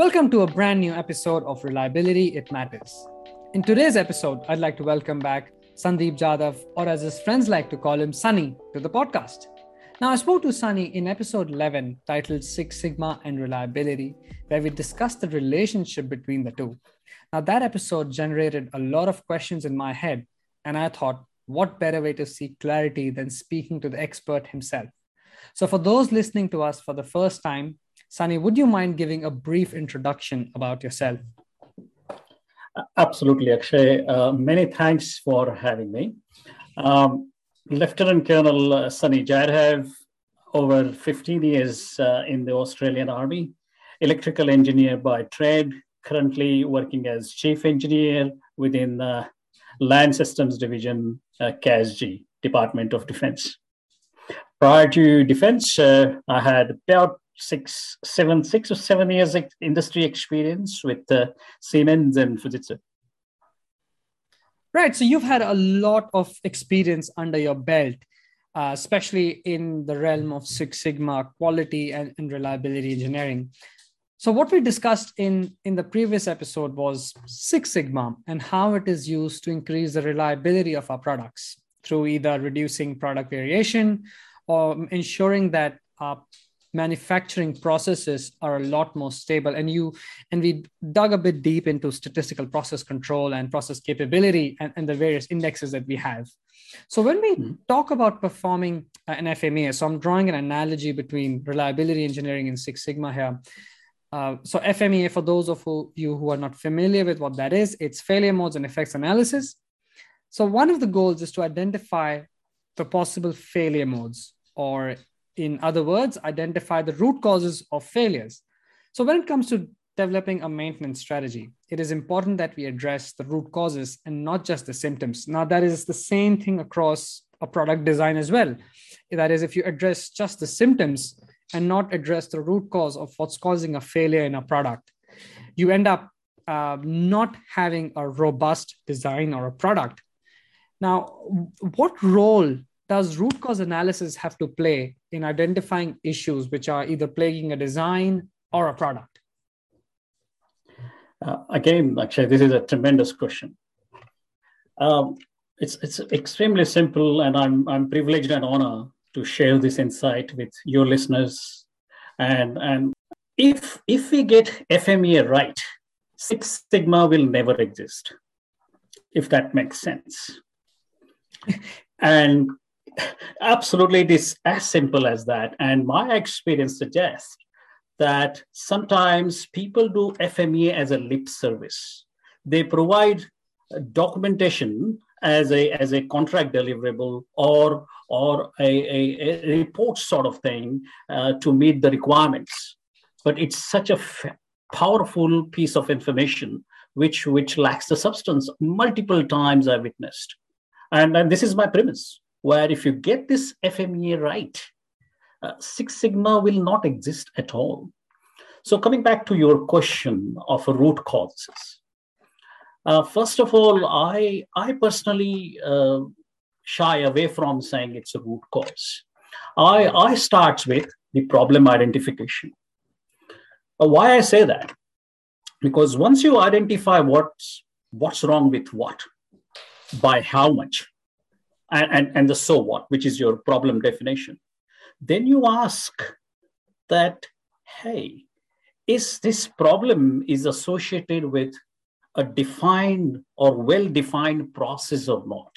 Welcome to a brand new episode of Reliability It Matters. In today's episode, I'd like to welcome back Sandeep Jadhav, or as his friends like to call him, Sunny, to the podcast. Now, I spoke to Sunny in episode 11 titled Six Sigma and Reliability, where we discussed the relationship between the two. Now, that episode generated a lot of questions in my head, and I thought, what better way to seek clarity than speaking to the expert himself? So, for those listening to us for the first time, Sunny, would you mind giving a brief introduction about yourself? Absolutely, Akshay. Uh, many thanks for having me. Um, Lieutenant Colonel uh, Sunny Jadhav, over 15 years uh, in the Australian Army, electrical engineer by trade, currently working as chief engineer within the Land Systems Division, uh, CASG, Department of Defense. Prior to defense, uh, I had about six, seven, six or seven years industry experience with uh, Siemens and Fujitsu. Right. So you've had a lot of experience under your belt, uh, especially in the realm of Six Sigma quality and, and reliability engineering. So what we discussed in, in the previous episode was Six Sigma and how it is used to increase the reliability of our products through either reducing product variation or ensuring that our manufacturing processes are a lot more stable and you and we dug a bit deep into statistical process control and process capability and, and the various indexes that we have. So when we mm-hmm. talk about performing an fmea so i'm drawing an analogy between reliability engineering and six sigma here. Uh, so fmea for those of who, you who are not familiar with what that is it's failure modes and effects analysis. So one of the goals is to identify the possible failure modes or in other words, identify the root causes of failures. So, when it comes to developing a maintenance strategy, it is important that we address the root causes and not just the symptoms. Now, that is the same thing across a product design as well. That is, if you address just the symptoms and not address the root cause of what's causing a failure in a product, you end up uh, not having a robust design or a product. Now, what role does root cause analysis have to play in identifying issues which are either plaguing a design or a product? Uh, again, actually, this is a tremendous question. Um, it's, it's extremely simple, and I'm, I'm privileged and honored to share this insight with your listeners. And, and if, if we get FMEA right, Six Sigma will never exist, if that makes sense. and Absolutely, it is as simple as that. And my experience suggests that sometimes people do FMEA as a lip service. They provide documentation as a as a contract deliverable or or a, a, a report sort of thing uh, to meet the requirements. But it's such a f- powerful piece of information which which lacks the substance. Multiple times I witnessed, and, and this is my premise where if you get this FMEA right, uh, Six Sigma will not exist at all. So coming back to your question of root causes. Uh, first of all, I, I personally uh, shy away from saying it's a root cause. I, I start with the problem identification. Uh, why I say that? Because once you identify what's, what's wrong with what, by how much, and, and, the so what, which is your problem definition. Then you ask that, hey, is this problem is associated with a defined or well-defined process or not?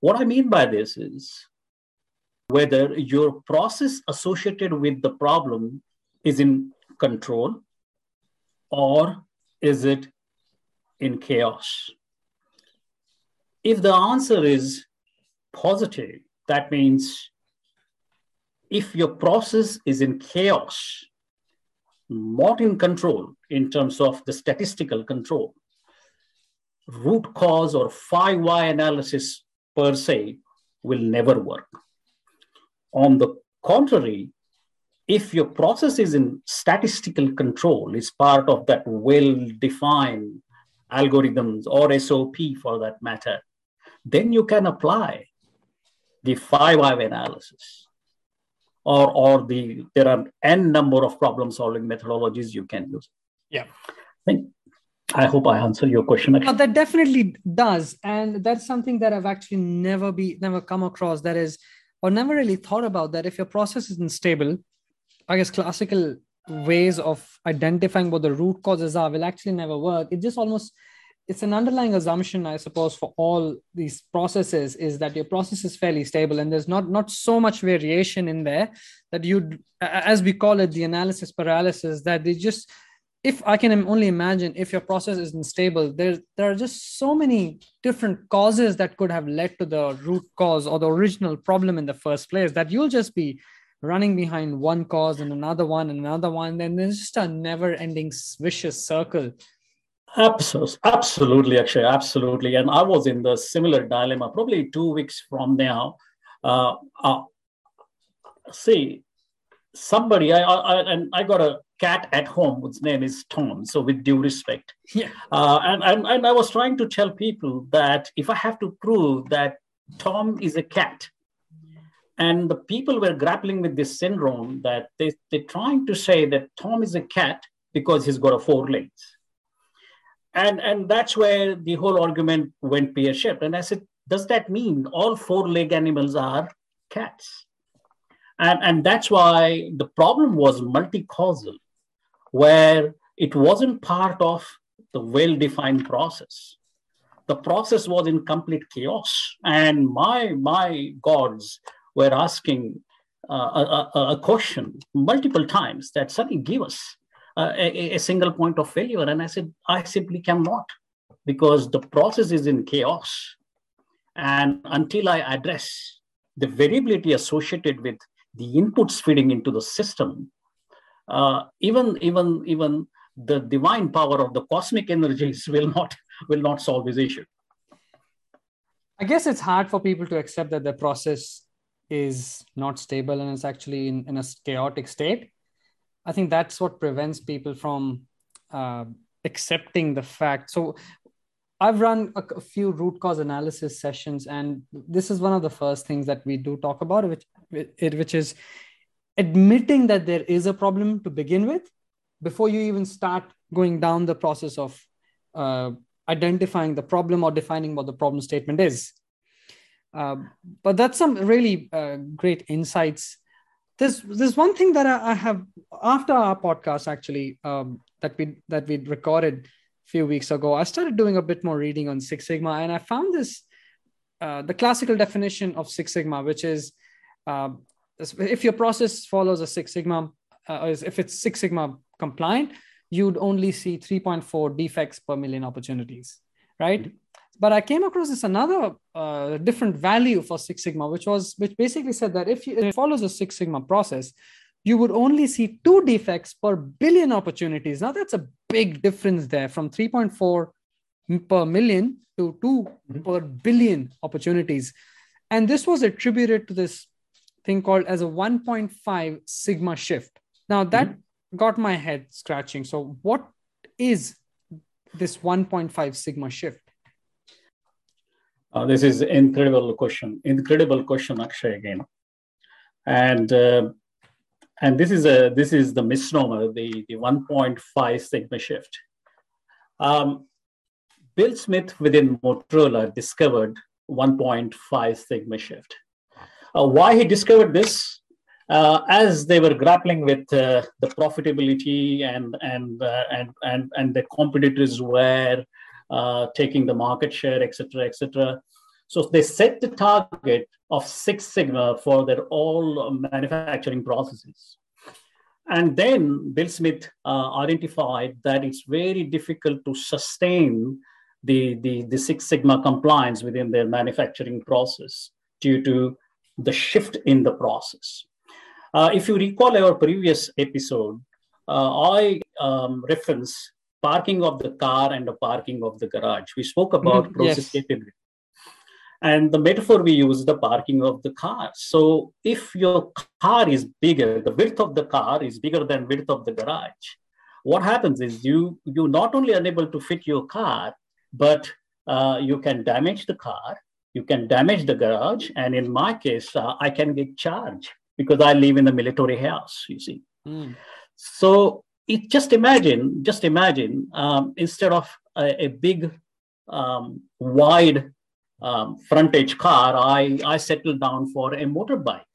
What I mean by this is whether your process associated with the problem is in control or is it in chaos? If the answer is positive, that means if your process is in chaos, not in control in terms of the statistical control, root cause or five why analysis per se will never work. On the contrary, if your process is in statistical control, is part of that well defined algorithms or SOP for that matter, then you can apply the five why analysis. or or the there are n number of problem solving methodologies you can use. Yeah. I think i hope i answer your question. No, that definitely does. And that's something that i've actually never be never come across. That is or never really thought about that if your process isn't stable i guess classical ways of identifying what the root causes are will actually never work. It just almost it's an underlying assumption i suppose for all these processes is that your process is fairly stable and there's not not so much variation in there that you as we call it the analysis paralysis that they just if i can only imagine if your process isn't stable there there are just so many different causes that could have led to the root cause or the original problem in the first place that you'll just be running behind one cause and another one and another one then there's just a never ending vicious circle Absolutely, absolutely, actually, absolutely. And I was in the similar dilemma probably two weeks from now. Uh, uh, see, somebody, I, I, and I got a cat at home whose name is Tom. So, with due respect, yeah. Uh, and, and and I was trying to tell people that if I have to prove that Tom is a cat, and the people were grappling with this syndrome that they they're trying to say that Tom is a cat because he's got a four legs and and that's where the whole argument went pear-shaped and i said does that mean all four-leg animals are cats? And and that's why the problem was multi-causal where it wasn't part of the well-defined process. The process was in complete chaos. And my my gods were asking uh, a, a, question multiple times that suddenly give us a, a, single point of failure. And I said, I simply cannot because the process is in chaos. And until I address the variability associated with the inputs feeding into the system, uh, even even even the divine power of the cosmic energies will not will not solve this issue. I guess it's hard for people to accept that the process is not stable and it's actually in, in a chaotic state. I think that's what prevents people from uh, accepting the fact. So I've run a, a, few root cause analysis sessions, and this is one of the first things that we do talk about, which it, which is admitting that there is a problem to begin with before you even start going down the process of uh, identifying the problem or defining what the problem statement is. Uh, but that's some really uh, great insights there's there's one thing that I, I have after our podcast actually um, that we that we recorded a few weeks ago. I started doing a bit more reading on Six Sigma, and I found this uh, the classical definition of Six Sigma, which is uh, if your process follows a Six Sigma, uh, if it's Six Sigma compliant, you'd only see 3.4 defects per million opportunities, right? But I came across this another uh, different value for Six Sigma, which was which basically said that if you, it follows a Six Sigma process, you would only see two defects per billion opportunities. Now that's a big difference there from 3.4 per million to 2 mm-hmm. per billion opportunities. And this was attributed to this thing called as a 1.5 sigma shift. Now that mm-hmm. got my head scratching. So what is this 1.5 sigma shift? Uh, this is incredible question, incredible question, Akshay again, and uh, and this is a this is the misnomer, the the 1.5 sigma shift. Um, Bill Smith within Motorola discovered 1.5 sigma shift. Uh, why he discovered this? Uh, as they were grappling with uh, the profitability and and uh, and and and the competitors were uh, taking the market share, et cetera, et cetera. So they set the target of Six Sigma for their all manufacturing processes. And then Bill Smith uh, identified that it's very difficult to sustain the, the, the Six Sigma compliance within their manufacturing process due to the shift in the process. Uh, if you recall our previous episode, uh, I um, reference parking of the car and the parking of the garage. We spoke about mm, process yes. capability. And the metaphor we use the parking of the car. So if your car is bigger, the width of the car is bigger than width of the garage. What happens is you you not only unable to fit your car, but uh, you can damage the car, you can damage the garage, and in my case, uh, I can get charged because I live in a military house, you see. Mm. So it just imagine, just imagine, um, instead of a, a big, um, wide um, frontage car, I, I settled down for a motorbike.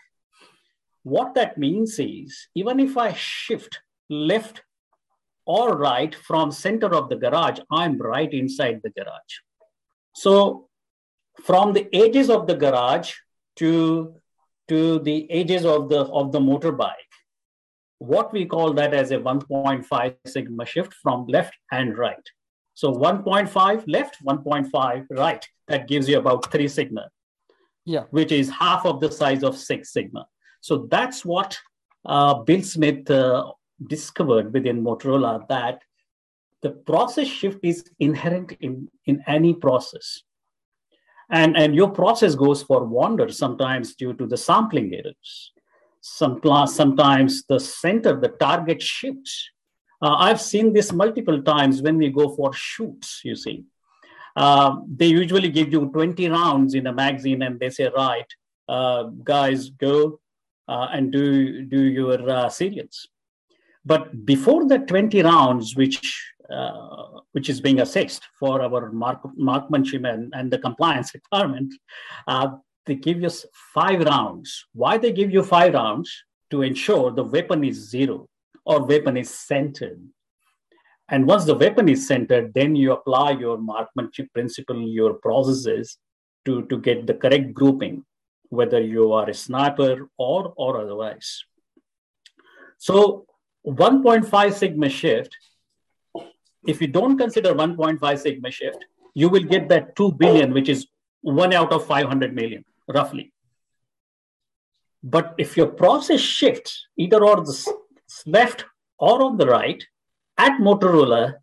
What that means is, even if I shift left or right from center of the garage, I'm right inside the garage. So from the edges of the garage to, to the edges of the, of the motorbike, what we call that as a 1.5 sigma shift from left and right. So 1.5 left, 1.5 right. That gives you about three sigma, yeah, which is half of the size of six sigma. So that's what uh, Bill Smith uh, discovered within Motorola that the process shift is inherent in, in any process. And, and your process goes for wander sometimes due to the sampling errors. Some, class, sometimes the center, the target shifts. Uh, I've seen this multiple times when we go for shoots, you see. Uh, they usually give you 20 rounds in a magazine and they say, right, uh, guys, go uh, and do, do your uh, serials. But before the 20 rounds, which uh, which is being assessed for our mark, marksmanship and, and the compliance requirement, uh, they give you five rounds. Why they give you five rounds? To ensure the weapon is zero or weapon is centered. And once the weapon is centered, then you apply your marksmanship principle, your processes to, to get the correct grouping, whether you are a sniper or, or otherwise. So 1.5 sigma shift, if you don't consider 1.5 sigma shift, you will get that 2 billion, which is one out of 500 million, roughly. But if your process shifts either on the left or on the right, at Motorola,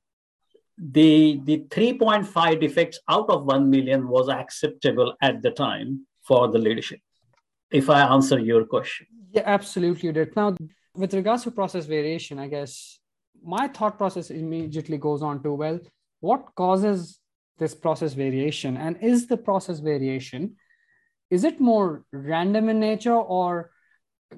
the, the 3.5 defects out of 1 million was acceptable at the time for the leadership. If I answer your question. Yeah, absolutely. You did. Now, with regards to process variation, I guess my thought process immediately goes on to well, what causes this process variation? And is the process variation, is it more random in nature or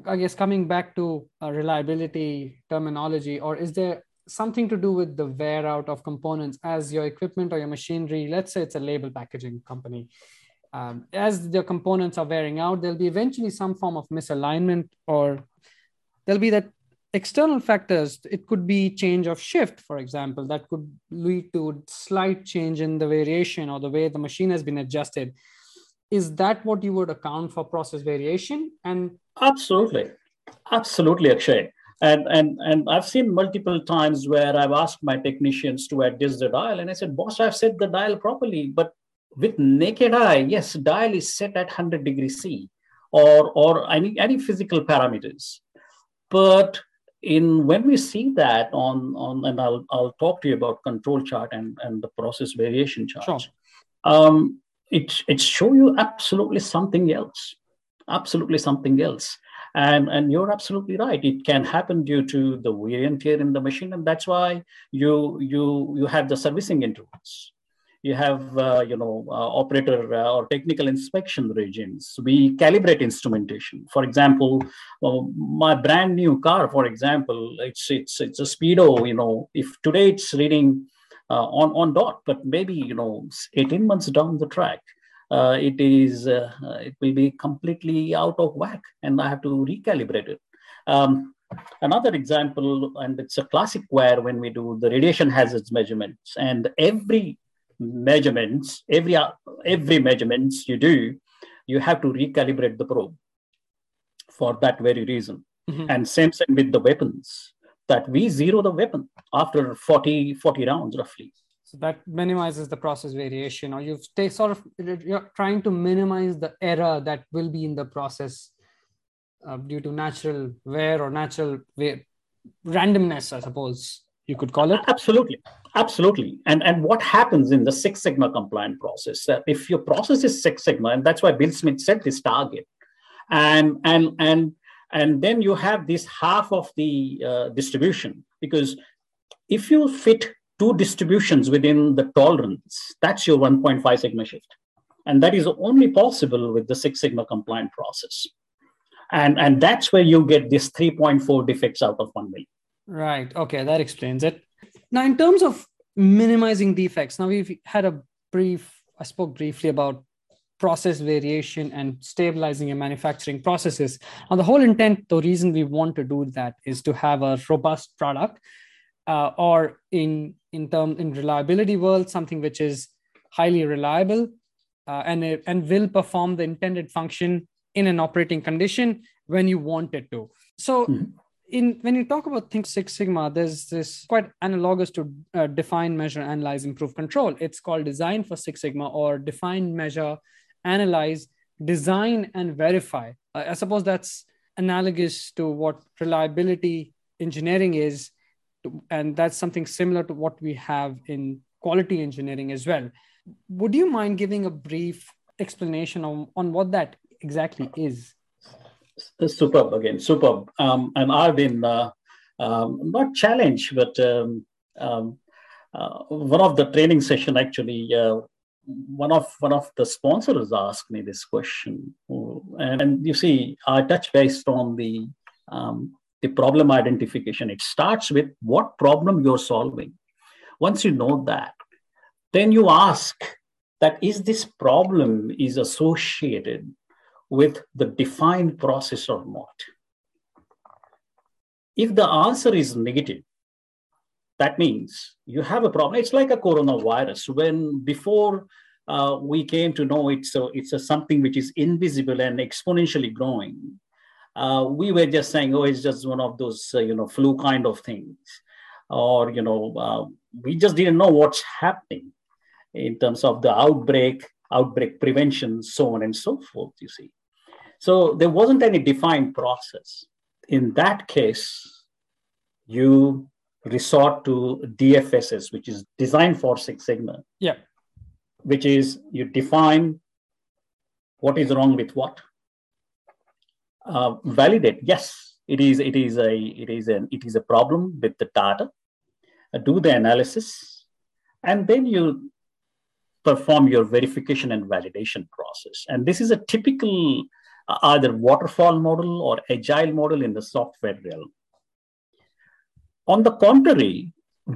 I guess coming back to reliability terminology, or is there something to do with the wear out of components as your equipment or your machinery? Let's say it's a label packaging company. Um, as the components are wearing out, there'll be eventually some form of misalignment or there'll be that external factors it could be change of shift for example that could lead to slight change in the variation or the way the machine has been adjusted is that what you would account for process variation and absolutely absolutely akshay and and and i've seen multiple times where i've asked my technicians to adjust the dial and i said boss i've set the dial properly but with naked eye yes dial is set at 100 degrees c or or any any physical parameters but in when we see that on on and I'll I'll talk to you about control chart and and the process variation chart. Sure. Um, it it show you absolutely something else, absolutely something else. And, and you're absolutely right. It can happen due to the wear and tear in the machine, and that's why you you you have the servicing intervals you have uh, you know uh, operator uh, or technical inspection regimes we calibrate instrumentation for example my brand new car for example it's it's it's a speedo you know if today it's reading uh, on on dot but maybe you know 18 months down the track uh, it is uh, it will be completely out of whack and i have to recalibrate it um, another example and it's a classic where when we do the radiation hazards measurements and every measurements, every every measurements you do, you have to recalibrate the probe for that very reason. Mm-hmm. And same thing with the weapons, that we zero the weapon after 40, 40 rounds roughly. So that minimizes the process variation, or you've stay sort of you're trying to minimize the error that will be in the process uh, due to natural wear or natural wear, randomness, I suppose you could call it. Absolutely, Absolutely. And, and what happens in the Six Sigma compliant process? If your process is Six Sigma, and that's why Bill Smith set this target, and and and and then you have this half of the uh, distribution because if you fit two distributions within the tolerance, that's your 1.5 sigma shift, and that is only possible with the Six Sigma compliant process. And, and that's where you get this 3.4 defects out of 1 million. Right. Okay. That explains it. Now, in terms of minimizing defects, now we've had a brief, I spoke briefly about process variation and stabilizing your manufacturing processes. Now, the whole intent, the reason we want to do that is to have a robust product uh, or in in term in reliability world something which is highly reliable uh, and and will perform the intended function in an operating condition when you want it to so mm-hmm. in when you talk about think six sigma there's this quite analogous to uh, define measure analyze improve control it's called design for six sigma or define measure analyze design and verify i suppose that's analogous to what reliability engineering is and that's something similar to what we have in quality engineering as well. Would you mind giving a brief explanation on, on what that exactly is? Superb again, superb. Um, and I've been uh, um, not challenged, but um, um, uh, one of the training session actually, uh, one of one of the sponsors asked me this question, and, and you see, I touch based on the um, the problem identification. It starts with what problem you're solving. Once you know that, then you ask that is this problem is associated with the defined process or not? If the answer is negative, that means you have a problem. It's like a coronavirus. When before uh, we came to know it, so it's a something which is invisible and exponentially growing uh, we were just saying, oh, it's just one of those, uh, you know, flu kind of things. Or, you know, uh, we just didn't know what's happening in terms of the outbreak, outbreak prevention, so on and so forth, you see. So there wasn't any defined process. In that case, you resort to DFSS, which is Design for Six Sigma. Yeah. Which is you define what is wrong with what, uh, validate yes it is it is a it is an it is a problem with the data uh, do the analysis and then you perform your verification and validation process and this is a typical uh, either waterfall model or agile model in the software realm on the contrary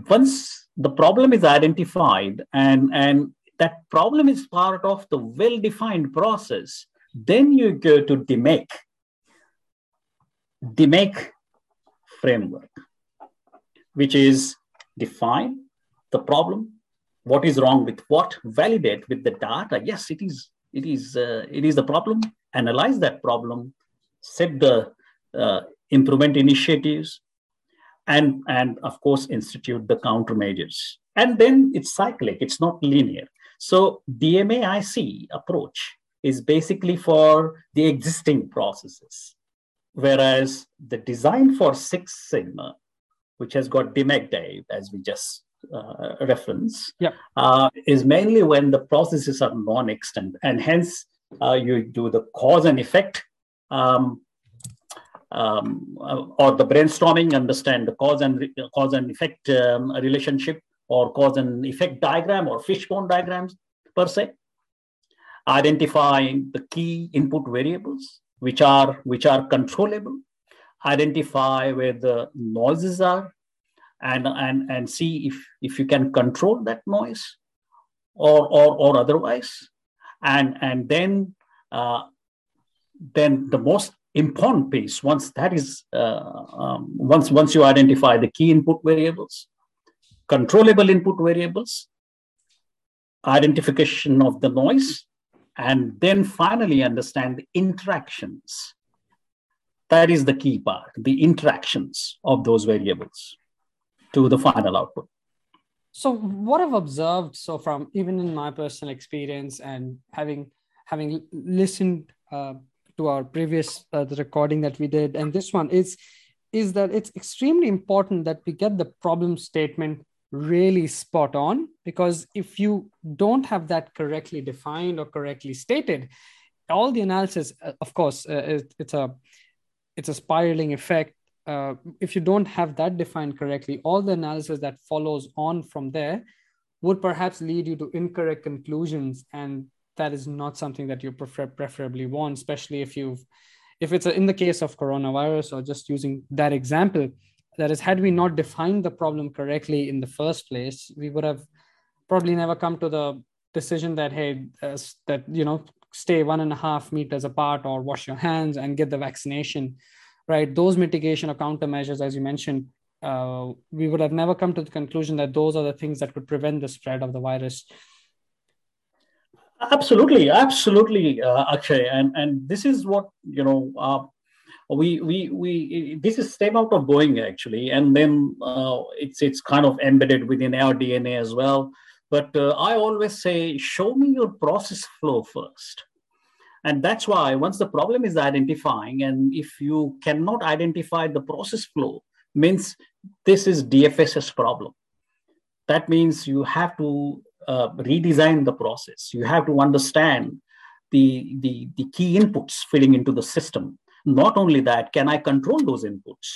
once the problem is identified and and that problem is part of the well defined process then you go to DMAIC DMAIC framework, which is define the problem, what is wrong with what, validate with the data. Yes, it is. It is. Uh, it is the problem. Analyze that problem, set the uh, improvement initiatives, and and of course institute the countermeasures. And then it's cyclic. It's not linear. So DMAIC approach is basically for the existing processes Whereas the design for Six Sigma, which has got DMADV, as we just uh, reference, yeah. uh, is mainly when the processes are non-extant, and hence uh, you do the cause and effect, um, um, uh, or the brainstorming, understand the cause and re- cause and effect um, relationship, or cause and effect diagram, or fishbone diagrams per se. Identifying the key input variables, which are which are controllable identify where the noises are and and and see if if you can control that noise or or, or otherwise and and then uh, then the most important piece once that is uh, um, once once you identify the key input variables controllable input variables identification of the noise and then finally understand the interactions. That is the key part, the interactions of those variables to the final output. So what I've observed so from even in my personal experience and having having listened uh, to our previous uh, recording that we did. And this one is is that it's extremely important that we get the problem statement really spot on because if you don't have that correctly defined or correctly stated all the analysis uh, of course uh, it's a it's a spiraling effect. Uh, if you don't have that defined correctly all the analysis that follows on from there would perhaps lead you to incorrect conclusions and that is not something that you prefer preferably want especially if you've if it's a, in the case of coronavirus or just using that example, that is, had we not defined the problem correctly in the first place, we would have probably never come to the decision that hey, uh, that you know, stay one and a half meters apart or wash your hands and get the vaccination, right? Those mitigation or countermeasures, as you mentioned, uh, we would have never come to the conclusion that those are the things that could prevent the spread of the virus. Absolutely, absolutely, uh, Akshay, and and this is what you know. Uh, we we we this is stem out of Boeing actually, and then uh, it's it's kind of embedded within our DNA as well. But uh, I always say, show me your process flow first. And that's why once the problem is identifying, and if you cannot identify the process flow, means this is DFSS problem. That means you have to uh, redesign the process. You have to understand the, the, the key inputs fitting into the system. Not only that, can I control those inputs?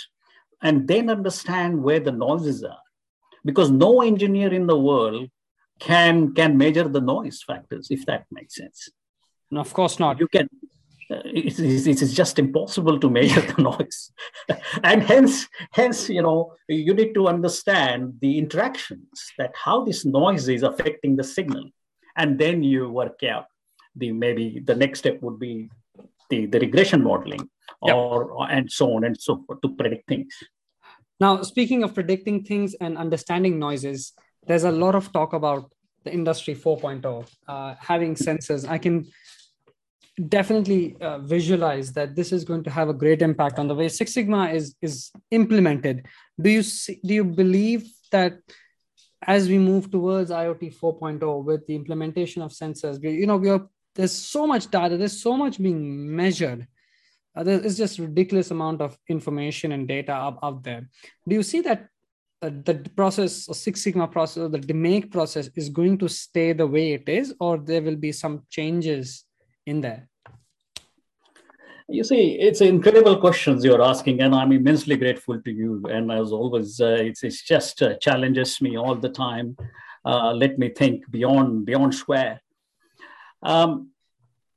And then understand where the noises are. Because no engineer in the world can, can measure the noise factors, if that makes sense. No, of course not. You can it is, it is just impossible to measure the noise. And hence hence you know you need to understand the interactions that how this noise is affecting the signal. And then you work out the maybe the next step would be the, the regression modeling yep. or and so on and so forth to predict things. Now speaking of predicting things and understanding noises there's a lot of talk about the industry 4.0 uh, having sensors. I can definitely uh, visualize that this is going to have a great impact on the way Six Sigma is is implemented. Do you see, do you believe that as we move towards IoT 4.0 with the implementation of sensors, you know, we are there's so much data, there's so much being measured. Uh, there's just ridiculous amount of information and data up, out there. Do you see that uh, the process or Six Sigma process or the DMAIC process is going to stay the way it is, or there will be some changes in there? You see, it's incredible questions you're asking, and I'm immensely grateful to you. And as always, uh, it's, it's just uh, challenges me all the time. Uh, let me think beyond beyond square. Um,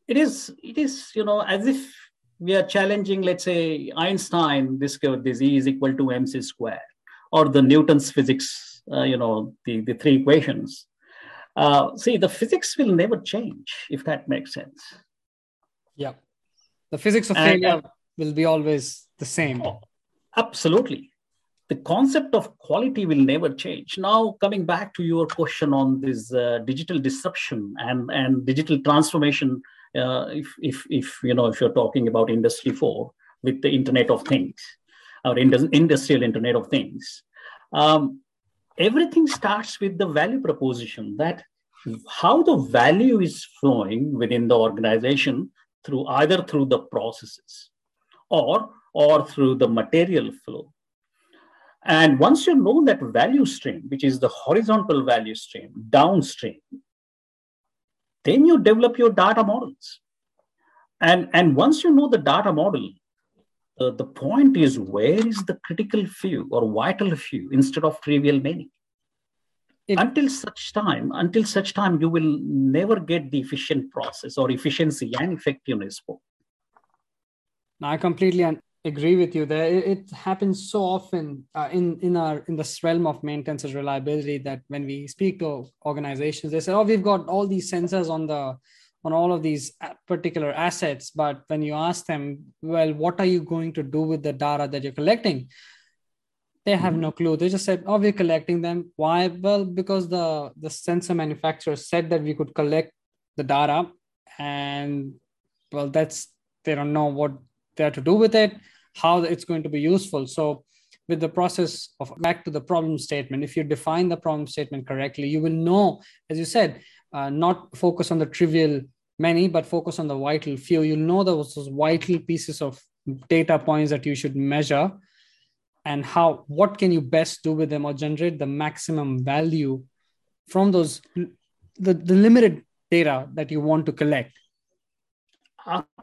it is it is you know as if we are challenging, let's say Einstein, discovered this E is equal to mc square, or the Newton's physics, uh, you know the the three equations. Uh, see, the physics will never change, if that makes sense. Yeah. The physics of and, failure uh, will be always the same. Oh, absolutely. The concept of quality will never change. Now, coming back to your question on this uh, digital disruption and, and digital transformation, uh, if, if, if, you know, if you're talking about Industry 4 with the Internet of Things, or industrial Internet of Things, um, everything starts with the value proposition that how the value is flowing within the organization through either through the processes or or through the material flow. And once you know that value stream which is the horizontal value stream downstream then you develop your data models. And and once you know the data model uh, the point is where is the critical few or vital few instead of trivial many it, until such time until such time you will never get the efficient process or efficiency and effectiveness now i completely agree with you there. It, it happens so often uh, in in our in this realm of maintenance and reliability that when we speak to organizations they say oh we've got all these sensors on the on all of these uh, particular assets. But when you ask them well what are you going to do with the data that you're collecting they have no clue. They just said oh we're collecting them. Why? Well because the the sensor manufacturer said that we could collect the data and well that's they don't know what they're to do with it how it's going to be useful. So with the process of back to the problem statement if you define the problem statement correctly you will know as you said uh, not focus on the trivial many but focus on the vital few. You'll know those, those vital pieces of data points that you should measure and how what can you best do with them or generate the maximum value from those the, the limited data that you want to collect?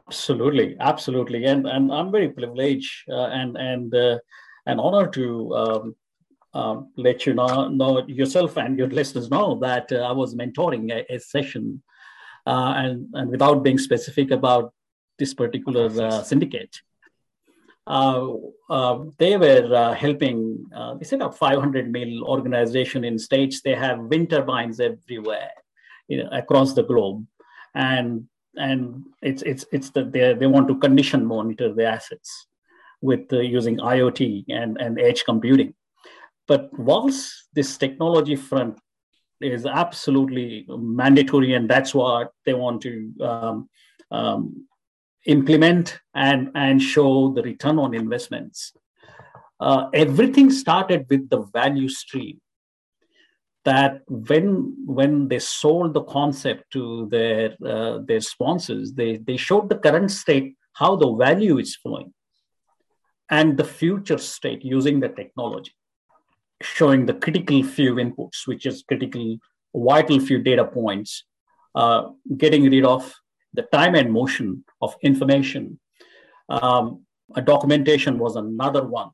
Absolutely absolutely. And and i'm very privileged uh, and and uh, an honor to um, um, let you know, know yourself and your listeners know that uh, I was mentoring a, a session, uh, and and without being specific about this particular uh, syndicate. Uh, uh, they were uh, helping, they set up 500 mil organization in states. They have wind turbines everywhere you know, across the globe. And and it's it's it's that they they want to condition monitor the assets with uh, using IoT and and edge computing. But whilst this technology front is absolutely mandatory, and that's what they want to um, um, implement and, and show the return on investments. Uh, everything started with the value stream that when when they sold the concept to their uh, their sponsors they they showed the current state how the value is flowing and the future state using the technology showing the critical few inputs which is critical vital few data points uh, getting rid of the time and motion of information. Um, a documentation was another one.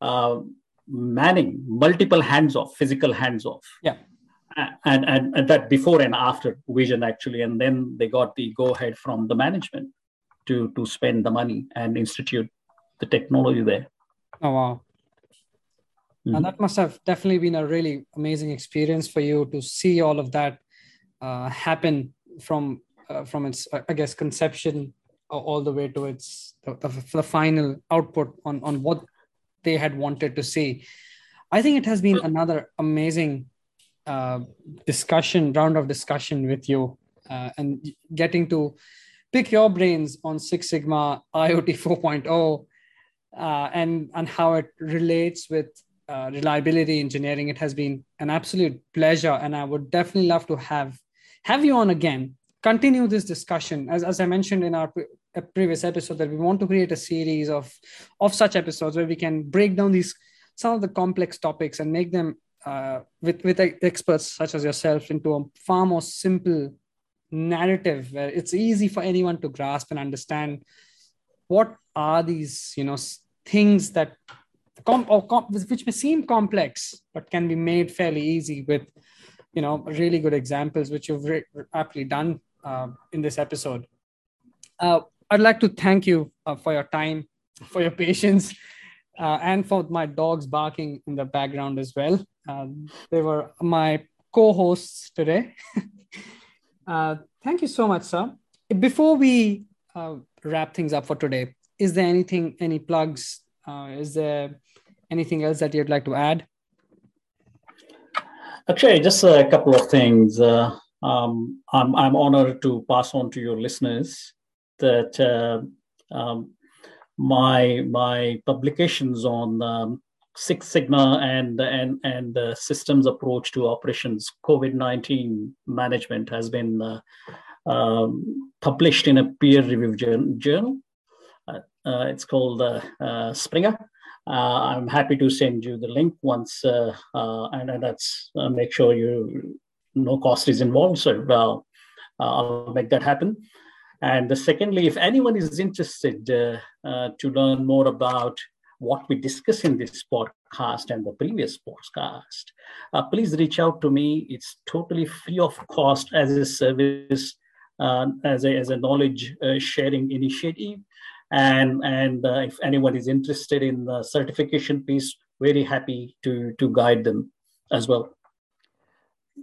Uh, manning, multiple hands off, physical hands off. Yeah. And, and, and that before and after vision actually. And then they got the go ahead from the management to, to spend the money and institute the technology there. Oh, wow. Mm-hmm. And that must have definitely been a really amazing experience for you to see all of that uh, happen from uh, from its i guess conception all the way to its the, the, the, final output on on what they had wanted to see. I think it has been another amazing uh, discussion round of discussion with you uh, and getting to pick your brains on six sigma iot 4.0 uh, and and how it relates with uh, reliability engineering. It has been an absolute pleasure and i would definitely love to have have you on again continue this discussion. As, as i mentioned in our pre- previous episode that we want to create a series of of such episodes where we can break down these some of the complex topics and make them uh, with with experts such as yourself into a far more simple narrative where it's easy for anyone to grasp and understand what are these you know things that com- or com- which may seem complex but can be made fairly easy with you know really good examples which you've re- aptly done uh, in this episode. Uh, I'd like to thank you uh, for your time, for your patience, uh, and for my dogs barking in the background as well. Uh, they were my co hosts today. Uh, thank you so much, sir. Before we wrap things up for today, is there anything, any plugs? is there anything else that you'd like to add? Actually, just a couple of things. Uh, um, I'm, I'm honored to pass on to your listeners that uh, um, my my publications on um, Six Sigma and and and the systems approach to operations COVID nineteen management has been uh, um, published in a peer reviewed journal. Uh, uh, it's called uh, uh, Springer. I'm happy to send you the link once, and, and that's make sure you no cost is involved. So uh, I'll make that happen. And secondly, if anyone is interested uh, uh, to learn more about what we discuss in this podcast and the previous podcast, uh, please reach out to me. It's totally free of cost as a service, uh, as, a, as a knowledge uh, sharing initiative. And, and if anyone is interested in the certification piece, very happy to, to guide them as well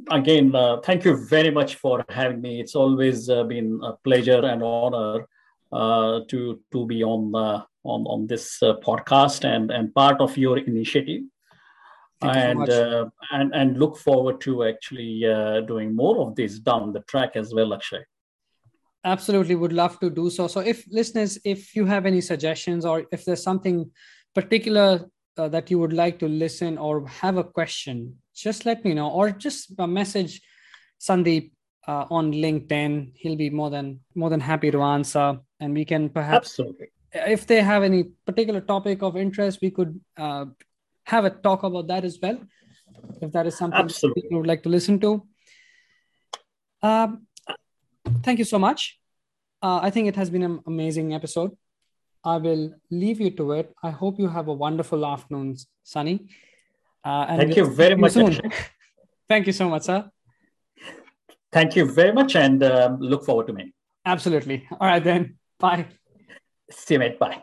again, uh, thank you very much for having me. It's always uh, been a pleasure and honor uh, to to be on uh, on on this uh, podcast and and part of your initiative. and uh, and and look forward to actually doing more of this down the track as well, Akshay. Absolutely, would love to do so. So, if listeners, if you have any suggestions or if there's something particular that you would like to listen or have a question, just let me know or just message Sandeep uh, on LinkedIn. He'll be more than more than happy to answer, and we can perhaps, Absolutely. if they have any particular topic of interest, we could uh, have a talk about that as well. If that is something Absolutely. you would like to listen to. Um, thank you so much. Uh, I think it has been an amazing episode. I will leave you to it. I hope you have a wonderful afternoon, Sunny. Uh, and Thank you very much. Thank you so much, sir. Thank you very much and uh, look forward to me. Absolutely. All right, then. Bye. See you, mate. Bye.